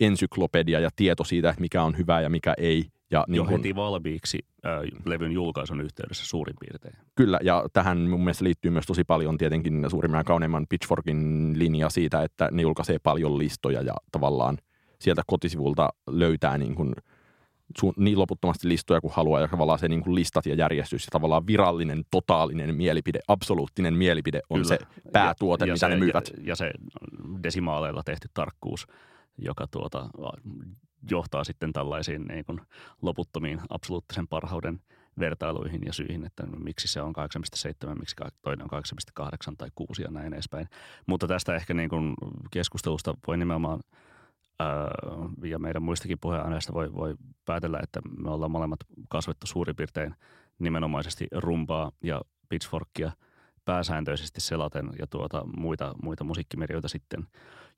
ensyklopedia ja tieto siitä, mikä on hyvää ja mikä ei, ja niin jo kun, heti valmiiksi äh, levyn julkaisun yhteydessä suurin piirtein. Kyllä, ja tähän mun mielestä liittyy myös tosi paljon tietenkin suurimman ja kauneimman Pitchforkin linja siitä, että ne julkaisee paljon listoja ja tavallaan sieltä kotisivulta löytää niin kuin su- niin loputtomasti listoja kuin haluaa ja tavallaan se niin kuin listat ja järjestys ja tavallaan virallinen, totaalinen mielipide, absoluuttinen mielipide on Kyllä. se päätuote, ja, ja mitä se, ne myyvät. Ja, ja se desimaaleilla tehty tarkkuus, joka tuota, johtaa sitten tällaisiin niin kuin loputtomiin absoluuttisen parhauden vertailuihin ja syihin, että miksi se on 8,7, miksi toinen on 8,8 tai 6 ja näin edespäin. Mutta tästä ehkä niin kuin keskustelusta voi nimenomaan – ja meidän muistakin puheenaiheista voi, voi päätellä, että me ollaan molemmat kasvettu suurin piirtein nimenomaisesti rumpaa ja pitchforkia pääsääntöisesti selaten ja tuota, muita, muita musiikkimedioita sitten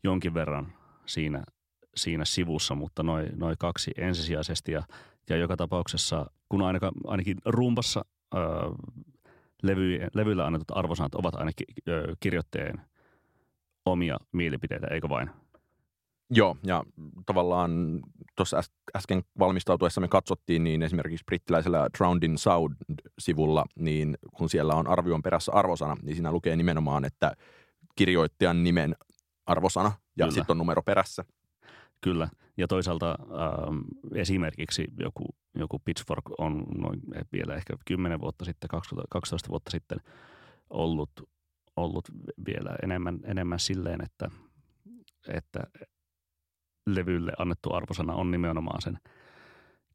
jonkin verran siinä, siinä sivussa, mutta noin noi kaksi ensisijaisesti ja, ja joka tapauksessa, kun ainakaan, ainakin rumpassa ää, levy, levyillä annetut arvosanat ovat ainakin ää, kirjoittajien omia mielipiteitä, eikö vain? Joo, ja tavallaan tuossa äsken valmistautuessa me katsottiin, niin esimerkiksi brittiläisellä Drowned in Sound-sivulla, niin kun siellä on arvion perässä arvosana, niin siinä lukee nimenomaan, että kirjoittajan nimen arvosana ja sitten on numero perässä. Kyllä, ja toisaalta ähm, esimerkiksi joku, joku Pitchfork on noin vielä ehkä 10 vuotta sitten, 12 vuotta sitten ollut, ollut vielä enemmän, enemmän silleen, että, että levylle annettu arvosana on nimenomaan sen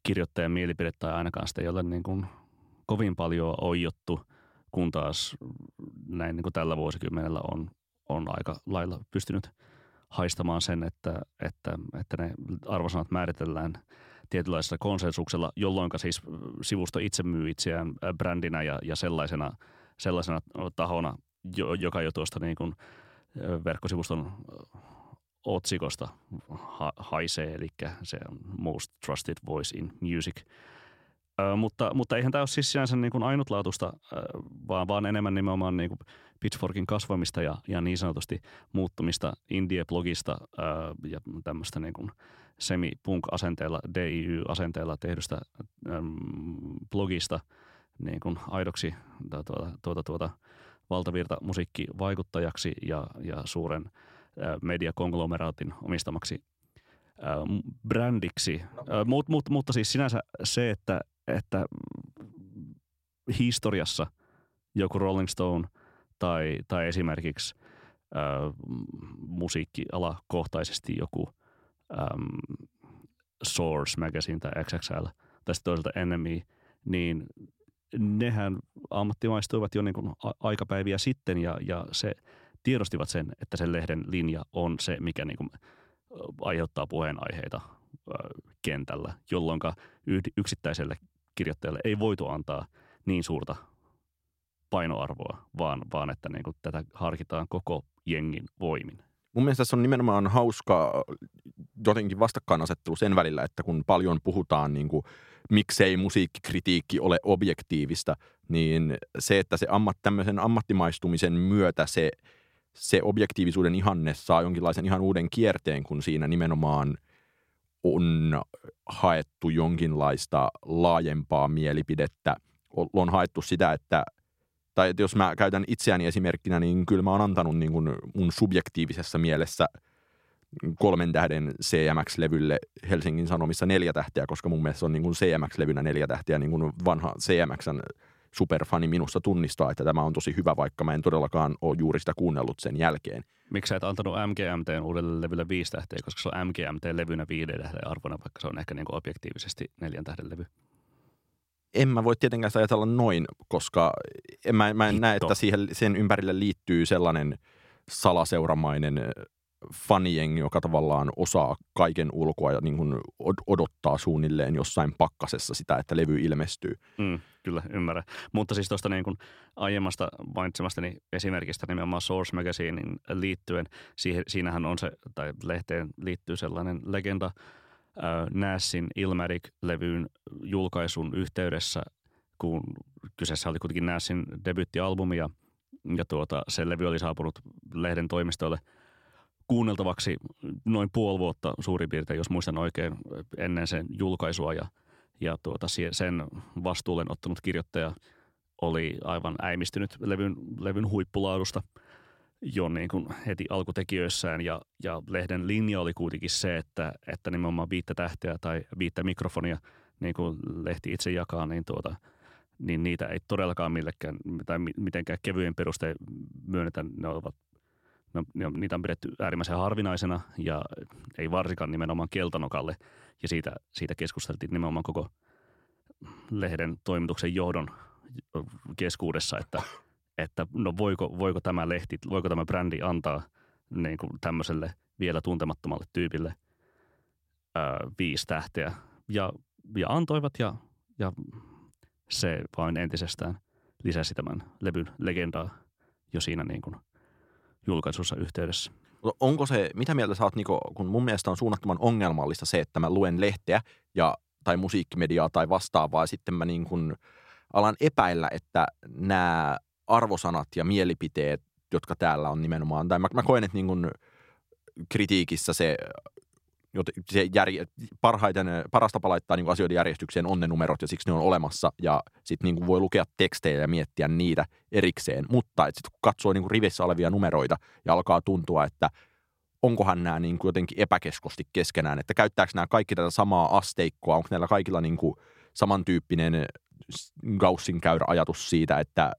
kirjoittajan mielipide tai ainakaan sitä ei ole niin kuin kovin paljon oijottu, kun taas näin niin kuin tällä vuosikymmenellä on, on aika lailla pystynyt haistamaan sen, että, että, että ne arvosanat määritellään tietynlaisella konsensuksella, jolloin siis sivusto itse myy itseään brändinä ja, ja sellaisena, sellaisena tahona, joka jo tuosta niin kuin verkkosivuston otsikosta ha- haisee, eli se on Most Trusted Voice in Music. Ö, mutta, mutta eihän tämä ole siis sinänsä niin kuin ainutlaatuista, ö, vaan, vaan enemmän nimenomaan niin kuin Pitchforkin kasvamista ja, ja niin sanotusti muuttumista indie-blogista ö, ja tämmöistä niin kuin semi-punk-asenteella, DIY-asenteella tehdystä ö, blogista niin kuin aidoksi tuota, tuota, tuota, valtavirta musiikkivaikuttajaksi ja, ja suuren – mediakonglomeraattin omistamaksi brändiksi. No. Mut, mut, mutta siis sinänsä se, että, että historiassa joku Rolling Stone tai, tai esimerkiksi äh, musiikkiala kohtaisesti joku ähm, Source Magazine tai XXL tai sitten toisaalta Enemy, niin nehän ammattimaistuivat jo niin kuin aikapäiviä sitten ja, ja se – tiedostivat sen, että sen lehden linja on se, mikä niin kuin aiheuttaa puheenaiheita kentällä, jolloin yksittäiselle kirjoittajalle ei voitu antaa niin suurta painoarvoa, vaan, vaan että niin kuin tätä harkitaan koko jengin voimin. Mun mielestä se on nimenomaan hauska jotenkin vastakkainasettelu sen välillä, että kun paljon puhutaan niin kuin, miksei musiikkikritiikki ole objektiivista, niin se, että se ammat, tämmöisen ammattimaistumisen myötä se – se objektiivisuuden ihanne saa jonkinlaisen ihan uuden kierteen, kun siinä nimenomaan on haettu jonkinlaista laajempaa mielipidettä. On haettu sitä, että tai että jos mä käytän itseäni esimerkkinä, niin kyllä mä oon antanut niin kuin mun subjektiivisessa mielessä kolmen tähden CMX-levylle Helsingin Sanomissa neljä tähtiä, koska mun mielestä se on niin kuin CMX-levynä neljä tähtiä, niin kuin vanha CMXn superfani minussa tunnistaa, että tämä on tosi hyvä, vaikka mä en todellakaan ole juuri sitä kuunnellut sen jälkeen. Miksi sä et antanut MGMT uudelle levylle viisi tähteä, koska se on MGMT-levynä viiden tähden arvona, vaikka se on ehkä niin kuin objektiivisesti neljän tähden levy? En mä voi tietenkään ajatella noin, koska en, mä, mä en näe, että siihen, sen ympärille liittyy sellainen salaseuramainen fanijengi, joka tavallaan osaa kaiken ulkoa ja niin kuin odottaa suunnilleen jossain pakkasessa sitä, että levy ilmestyy. Mm, kyllä, ymmärrän. Mutta siis tuosta niin kuin aiemmasta mainitsemastani esimerkistä nimenomaan Source Magazinein liittyen, siihen, siinähän on se, tai lehteen liittyy sellainen legenda, Nassin Ilmatic-levyyn julkaisun yhteydessä, kun kyseessä oli kuitenkin Nassin debyttialbumi ja, ja tuota, se levy oli saapunut lehden toimistolle – kuunneltavaksi noin puoli vuotta suurin piirtein, jos muistan oikein, ennen sen julkaisua ja, ja tuota, sen vastuullen ottanut kirjoittaja oli aivan äimistynyt levyn, levyn huippulaadusta jo niin kuin heti alkutekijöissään ja, ja lehden linja oli kuitenkin se, että, että nimenomaan viittä tähteä tai viittä mikrofonia niin kuin lehti itse jakaa, niin, tuota, niin niitä ei todellakaan millekään tai mitenkään kevyen perustein myönnetä. Ne ovat no, niitä on pidetty äärimmäisen harvinaisena ja ei varsinkaan nimenomaan keltanokalle. Ja siitä, siitä keskusteltiin nimenomaan koko lehden toimituksen johdon keskuudessa, että, että no voiko, voiko tämä lehti, voiko tämä brändi antaa niin kuin tämmöiselle vielä tuntemattomalle tyypille ää, viisi tähteä. Ja, ja antoivat ja, ja se vain entisestään lisäsi tämän levyn legendaa jo siinä niin kuin – julkaisussa yhteydessä. Onko se, mitä mieltä sä oot, Niko, kun mun mielestä on suunnattoman ongelmallista se, että mä luen lehteä ja, tai musiikkimediaa tai vastaavaa, ja sitten mä niin kuin alan epäillä, että nämä arvosanat ja mielipiteet, jotka täällä on nimenomaan, tai mä, mä koen, että niin kuin kritiikissä se se järje, parhaiten, paras tapa laittaa niin asioiden järjestykseen on ne numerot ja siksi ne on olemassa ja sitten niin voi lukea tekstejä ja miettiä niitä erikseen. Mutta sitten kun katsoo niin rivissä olevia numeroita ja alkaa tuntua, että onkohan nämä niin kuin jotenkin epäkeskosti keskenään, että käyttääkö nämä kaikki tätä samaa asteikkoa, onko näillä kaikilla niin kuin samantyyppinen Gaussin käyrä ajatus siitä, että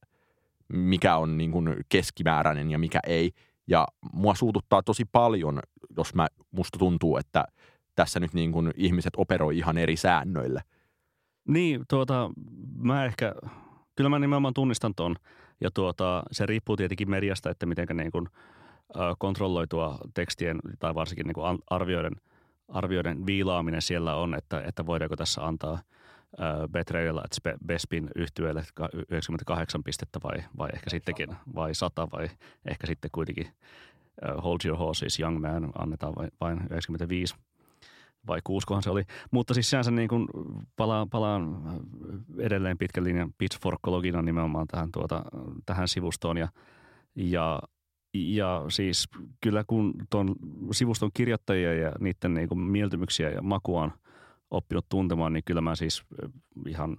mikä on niin kuin keskimääräinen ja mikä ei – ja mua suututtaa tosi paljon, jos mä, musta tuntuu, että tässä nyt niin kuin ihmiset operoi ihan eri säännöillä. Niin, tuota, mä ehkä, kyllä mä nimenomaan tunnistan ton. Ja tuota, se riippuu tietenkin mediasta, että miten niin kuin, kontrolloitua tekstien tai varsinkin niin kuin arvioiden, arvioiden viilaaminen siellä on, että, että voidaanko tässä antaa – Betrayal at Bespin yhtyeelle 98 pistettä vai, vai ehkä sittenkin, vai 100 vai ehkä sitten kuitenkin Hold Your Horses Young Man annetaan vain, vain 95 vai kuuskohan se oli. Mutta siis sinänsä niin kuin palaan, palaan edelleen pitkän linjan pitchforkologina nimenomaan tähän, tuota, tähän sivustoon ja, ja ja siis kyllä kun tuon sivuston kirjoittajia ja niiden niin kuin mieltymyksiä ja makua on oppinut tuntemaan, niin kyllä mä siis ihan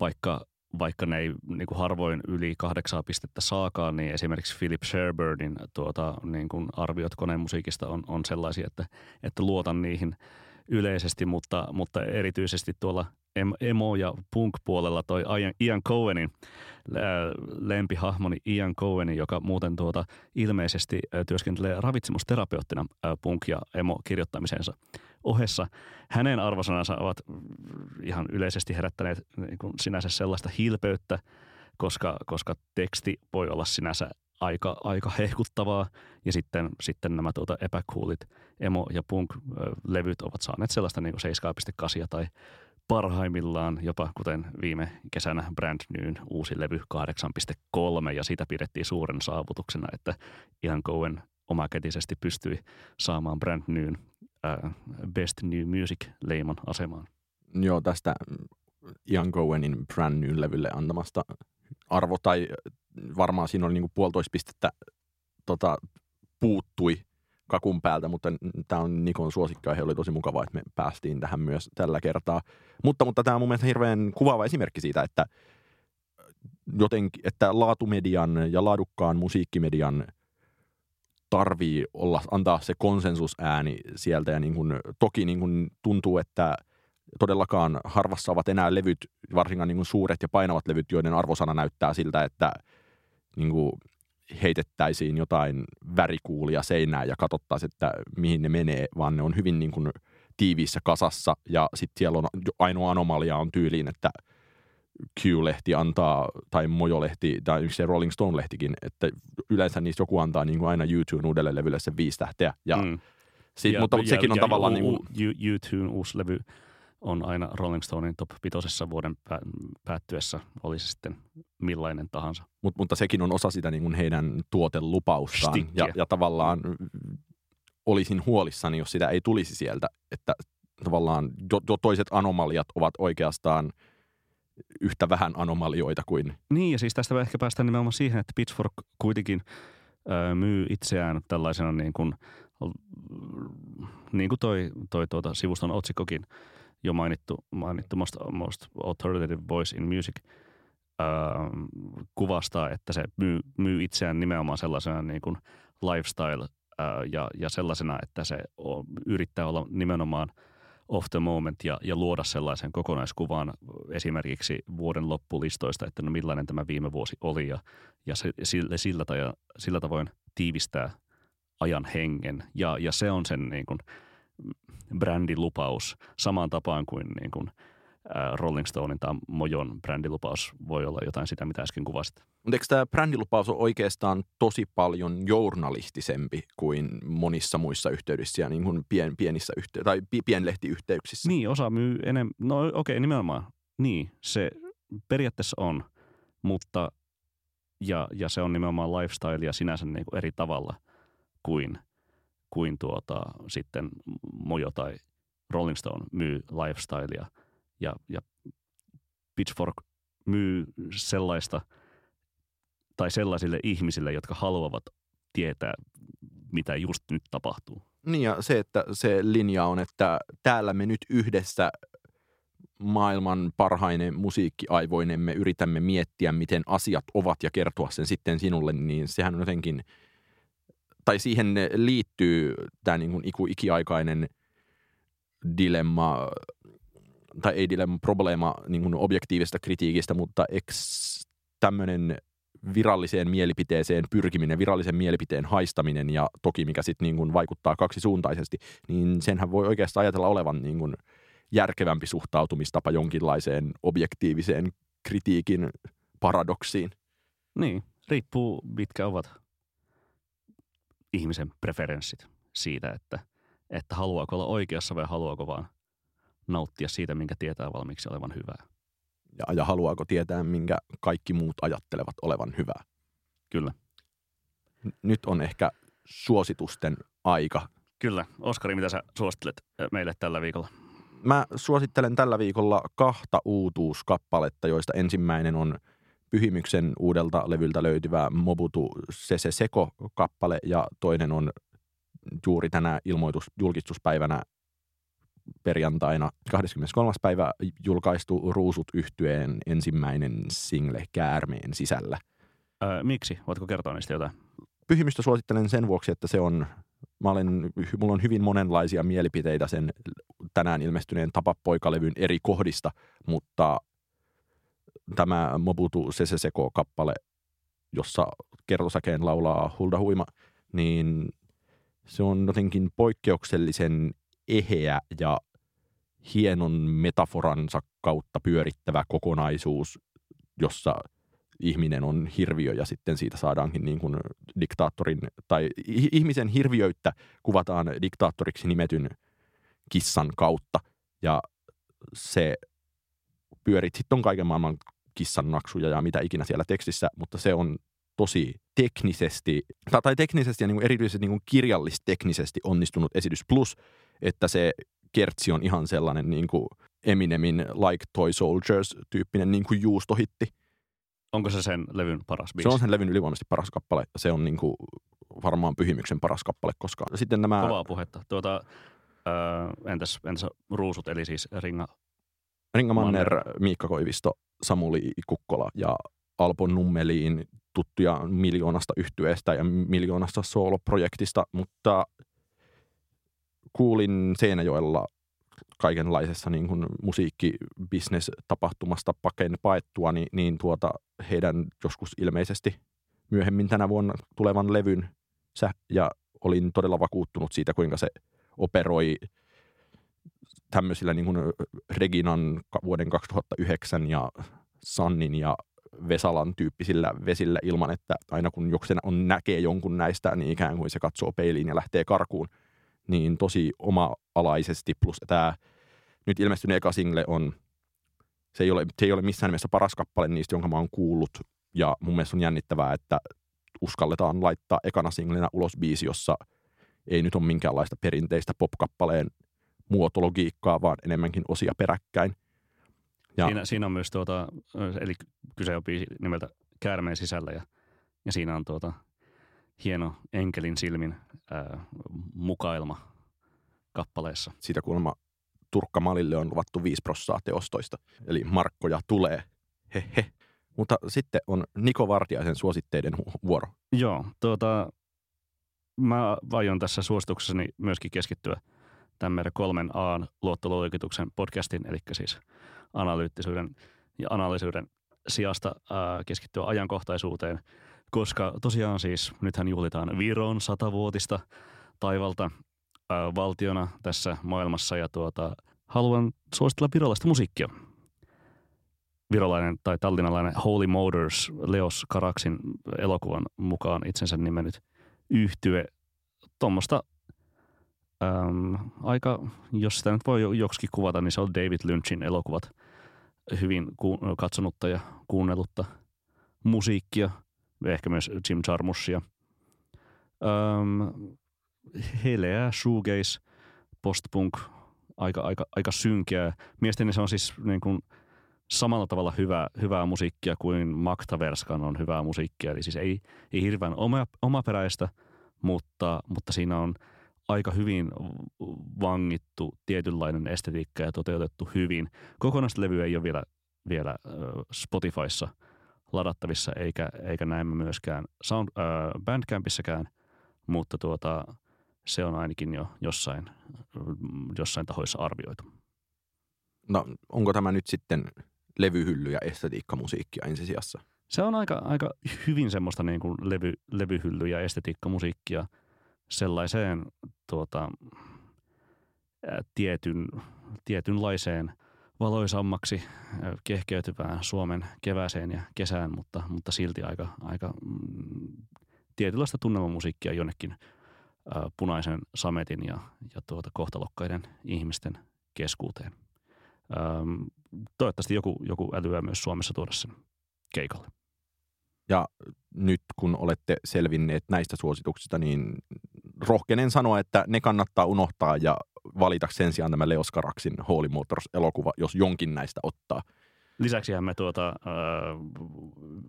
vaikka, vaikka ne ei niin kuin harvoin yli kahdeksaa pistettä saakaan, niin esimerkiksi Philip Sherbirdin tuota, niin kuin arviot konemusiikista on, on sellaisia, että, että luotan niihin yleisesti, mutta, mutta erityisesti tuolla emo- ja punk-puolella toi Ian Cohenin lempihahmoni Ian Cohenin, joka muuten tuota ilmeisesti työskentelee ravitsemusterapeuttina punk- ja emo-kirjoittamisensa ohessa. Hänen arvosanansa ovat ihan yleisesti herättäneet niin kuin sinänsä sellaista hilpeyttä, koska, koska teksti voi olla sinänsä aika, aika hehkuttavaa. Ja sitten, sitten nämä tuota epäkuulit emo- ja punk-levyt ovat saaneet sellaista niin 7,8 tai parhaimmillaan jopa kuten viime kesänä Brand Newn uusi levy 8.3 ja sitä pidettiin suuren saavutuksena, että Ian Cohen omakätisesti pystyi saamaan Brand Newn äh, Best New Music-leimon asemaan. Joo, tästä Ian Cohenin Brand New-levylle antamasta arvo, tai varmaan siinä oli niinku puolitoista pistettä tota, puuttui kakun päältä, mutta tämä on Nikon suosikkiaihe, oli tosi mukavaa, että me päästiin tähän myös tällä kertaa. Mutta, mutta tämä on mun mielestä hirveän kuvaava esimerkki siitä, että jotenkin, että laatumedian ja laadukkaan musiikkimedian tarvii olla, antaa se konsensusääni sieltä ja niin kuin, toki niin kuin tuntuu, että todellakaan harvassa ovat enää levyt, varsinkaan niin kuin suuret ja painavat levyt, joiden arvosana näyttää siltä, että niin kuin heitettäisiin jotain värikuulia seinään ja katsottaisiin, että mihin ne menee, vaan ne on hyvin niin kuin tiiviissä kasassa ja sitten siellä on ainoa anomalia on tyyliin, että Q-lehti antaa, tai Mojo-lehti, tai yksi se Rolling Stone-lehtikin, että yleensä niistä joku antaa niin kuin aina YouTuben uudelle levylle se viisi tähteä. Ja, mm. sit, ja, mutta, mutta sekin ja, on ja, tavallaan... Ja, niin kuin... YouTuben uusi levy on aina Rolling Stonein top pitosessa vuoden päättyessä, oli se sitten millainen tahansa. Mut, mutta sekin on osa sitä niin kuin heidän tuotelupaustaan. Ja, ja tavallaan olisin huolissani, jos sitä ei tulisi sieltä, että tavallaan jo, jo toiset anomaliat ovat oikeastaan yhtä vähän anomalioita kuin... Niin, ja siis tästä ehkä päästään nimenomaan siihen, että Pitchfork kuitenkin ö, myy itseään tällaisena niin kuin, niin kuin toi, toi tuota, sivuston otsikkokin – jo mainittu, mainittu most, most Authoritative Voice in Music äh, kuvastaa, että se myy, myy itseään nimenomaan sellaisena niin kuin lifestyle ja, ja sellaisena, että se yrittää olla nimenomaan of the moment ja, ja luoda sellaisen kokonaiskuvan esimerkiksi vuoden loppulistoista, että no millainen tämä viime vuosi oli ja, ja se, sillä, sillä, sillä tavoin tiivistää ajan hengen. Ja, ja se on sen niin kuin, brändilupaus samaan tapaan kuin, niin kuin Rolling Stonein tai Mojon brändilupaus voi olla jotain sitä, mitä äsken kuvasit. Mutta eikö tämä brändilupaus ole oikeastaan tosi paljon journalistisempi kuin monissa muissa yhteyksissä ja niin kuin pien, pienissä yhtey- tai pienlehtiyhteyksissä? Niin, osa myy enemmän. No okei, okay, nimenomaan. Niin, se periaatteessa on, mutta ja, ja se on nimenomaan lifestylea sinänsä niin kuin eri tavalla kuin, kuin tuota, sitten Mojo tai Rolling Stone myy lifestylea ja, ja Pitchfork myy sellaista tai sellaisille ihmisille, jotka haluavat tietää, mitä just nyt tapahtuu. Niin ja se, että se linja on, että täällä me nyt yhdessä maailman parhainen musiikkiaivoinemme yritämme miettiä, miten asiat ovat ja kertoa sen sitten sinulle, niin sehän on jotenkin, tai siihen liittyy tämä niin kuin ikiaikainen dilemma, tai ei dilemma, probleema niin kuin objektiivista kritiikistä, mutta tämmöinen viralliseen mielipiteeseen pyrkiminen, virallisen mielipiteen haistaminen ja toki mikä sitten niin vaikuttaa kaksisuuntaisesti, niin senhän voi oikeastaan ajatella olevan niin kuin – järkevämpi suhtautumistapa jonkinlaiseen objektiiviseen kritiikin paradoksiin. Niin, riippuu mitkä ovat ihmisen preferenssit siitä, että, että haluaako olla oikeassa vai haluaako vaan nauttia siitä, minkä tietää valmiiksi olevan hyvää. Ja, ja haluaako tietää, minkä kaikki muut ajattelevat olevan hyvää. Kyllä. Nyt on ehkä suositusten aika. Kyllä. Oskari, mitä sä suosittelet meille tällä viikolla? Mä suosittelen tällä viikolla kahta uutuuskappaletta, joista ensimmäinen on Pyhimyksen uudelta levyltä löytyvä Mobutu Sese Seko-kappale ja toinen on juuri tänä ilmoitus julkistuspäivänä perjantaina 23. päivä julkaistu Ruusut yhtyeen ensimmäinen single Käärmeen sisällä. Öö, miksi? Voitko kertoa niistä jotain? Pyhimystä suosittelen sen vuoksi, että se on mä olen, mulla on hyvin monenlaisia mielipiteitä sen tänään ilmestyneen Tapa-poikalevyn eri kohdista, mutta tämä Mobutu Seseseko-kappale, jossa kertosäkeen laulaa Hulda Huima, niin se on jotenkin poikkeuksellisen eheä ja hienon metaforansa kautta pyörittävä kokonaisuus, jossa – ihminen on hirviö ja sitten siitä saadaankin niin kuin diktaattorin tai ihmisen hirviöyttä kuvataan diktaattoriksi nimetyn kissan kautta. Ja se pyörit sitten on kaiken maailman kissan naksuja ja mitä ikinä siellä tekstissä, mutta se on tosi teknisesti, tai teknisesti ja niin kuin erityisesti niin kuin kirjallisteknisesti onnistunut esitys, plus että se kertsi on ihan sellainen niin kuin Eminemin Like Toy Soldiers-tyyppinen niin kuin juustohitti. Onko se sen levyn paras biisi? Se on sen levyn ylivoimaisesti paras kappale. Se on niinku varmaan Pyhimyksen paras kappale koskaan. Sitten nämä... Kovaa puhetta. Tuota, äh, entäs, entäs Ruusut, eli siis Ringa... Ringa Manner, Manner, Miikka Koivisto, Samuli Kukkola ja Alpo Nummeliin tuttuja miljoonasta yhtyeestä ja miljoonasta sooloprojektista, mutta kuulin Seinäjoella kaikenlaisessa niin kuin musiikkibisnes-tapahtumasta paken paettua, niin, niin tuota, heidän joskus ilmeisesti myöhemmin tänä vuonna tulevan levyn ja olin todella vakuuttunut siitä, kuinka se operoi tämmöisillä niin kuin Reginan vuoden 2009 ja Sannin ja Vesalan tyyppisillä vesillä ilman, että aina kun joksena on näkee jonkun näistä, niin ikään kuin se katsoo peiliin ja lähtee karkuun – niin tosi oma-alaisesti. Plus tämä nyt ilmestynyt eka single on, se ei, ole, se ei ole missään nimessä paras kappale niistä, jonka mä oon kuullut. Ja mun mielestä on jännittävää, että uskalletaan laittaa ekana singlenä ulos biisi, jossa ei nyt ole minkäänlaista perinteistä popkappaleen muotologiikkaa, vaan enemmänkin osia peräkkäin. Ja, siinä, siinä on myös tuota, eli kyse on biisi nimeltä Käärmeen sisällä ja, ja siinä on tuota, hieno enkelin silmin ää, mukailma kappaleessa. Siitä kuulemma Turkka Malille on luvattu 5 prossaa teostoista, eli markkoja tulee. Hehe. Mutta sitten on Niko Vartiaisen suositteiden vuoro. Joo, tuota, mä aion tässä suosituksessani myöskin keskittyä tämän kolmen A luottoluokituksen podcastin, eli siis analyyttisyyden ja analyysyyden sijasta ää, keskittyä ajankohtaisuuteen, koska tosiaan siis nythän juhlitaan Viron satavuotista taivalta ää, valtiona tässä maailmassa ja tuota, haluan suositella virolaista musiikkia. Virolainen tai tallinnalainen Holy Motors Leos Karaksin elokuvan mukaan itsensä nimennyt yhtye. Tuommoista äm, aika, jos sitä nyt voi joksikin kuvata, niin se on David Lynchin elokuvat. Hyvin ku, katsonutta ja kuunnellutta musiikkia, ehkä myös Jim Jarmusia. Äm, heleää, shoegaze, postpunk, aika, aika, aika synkeää. Mielestäni se on siis niin kuin samalla tavalla hyvä, hyvää musiikkia kuin Maktaverskan on hyvää musiikkia. Eli siis ei, ei hirveän oma, omaperäistä, mutta, mutta siinä on aika hyvin vangittu tietynlainen estetiikka ja toteutettu hyvin. Kokonaista levyä ei ole vielä, vielä Spotifyssa ladattavissa, eikä, eikä näemme myöskään Sound, äh, Bandcampissäkään, mutta tuota, se on ainakin jo jossain, jossain tahoissa arvioitu. No onko tämä nyt sitten levyhylly ja estetiikkamusiikkia ensisijassa? Se on aika, aika hyvin semmoista niin kuin levy, levyhylly ja estetiikkamusiikkia sellaiseen tuota, tietyn, tietynlaiseen valoisammaksi kehkeytyvään Suomen kevääseen ja kesään, mutta, mutta silti aika, aika mm, tietynlaista tunnelmamusiikkia jonnekin punaisen sametin ja, ja tuota kohtalokkaiden ihmisten keskuuteen. Ähm, toivottavasti joku, joku älyää myös Suomessa tuoda sen keikalle. Ja nyt kun olette selvinneet näistä suosituksista, niin rohkenen sanoa, että ne kannattaa unohtaa ja valita sen sijaan tämä Leos Karaksin Holy Motors-elokuva, jos jonkin näistä ottaa. Lisäksi me, tuota,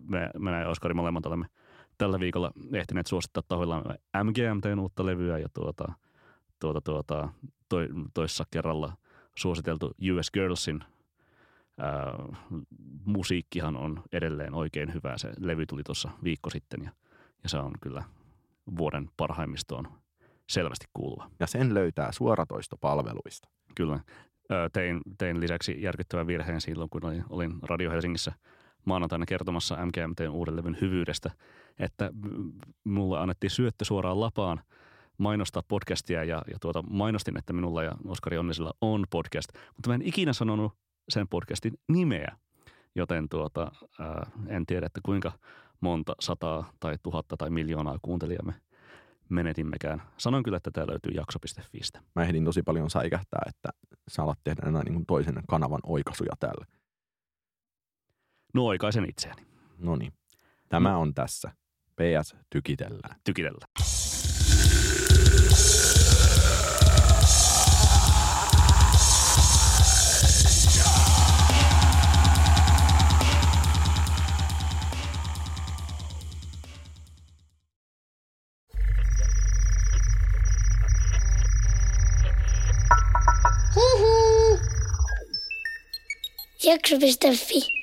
me, me näin Oskari molemmat olemme tällä viikolla ehtineet suosittaa tahoillaan MGMTn uutta levyä ja tuota, tuota, tuota, toi, toissa kerralla suositeltu US Girlsin ää, musiikkihan on edelleen oikein hyvä. Se levy tuli tuossa viikko sitten ja, ja se on kyllä vuoden parhaimmistoon selvästi kuuluva. Ja sen löytää suoratoistopalveluista. Kyllä. Tein, tein lisäksi järkyttävän virheen silloin, kun olin, olin Radio Helsingissä maanantaina kertomassa MGMTn uuden levyn hyvyydestä, että mulle annettiin syöttö suoraan lapaan mainostaa podcastia ja, ja tuota, mainostin, että minulla ja Oskari Onnisella on podcast, mutta mä en ikinä sanonut sen podcastin nimeä, joten tuota, ää, en tiedä, että kuinka monta sataa tai tuhatta tai miljoonaa kuuntelijaa me menetimmekään. Sanon kyllä, että tämä löytyy jakso.fistä. Mä ehdin tosi paljon säikähtää, että sä alat tehdä enää niin toisen kanavan oikaisuja täällä. No oikaisen itseäni. No niin. Tämä on tässä. PS tykitellään. Tykitellään. quelques vis de vie.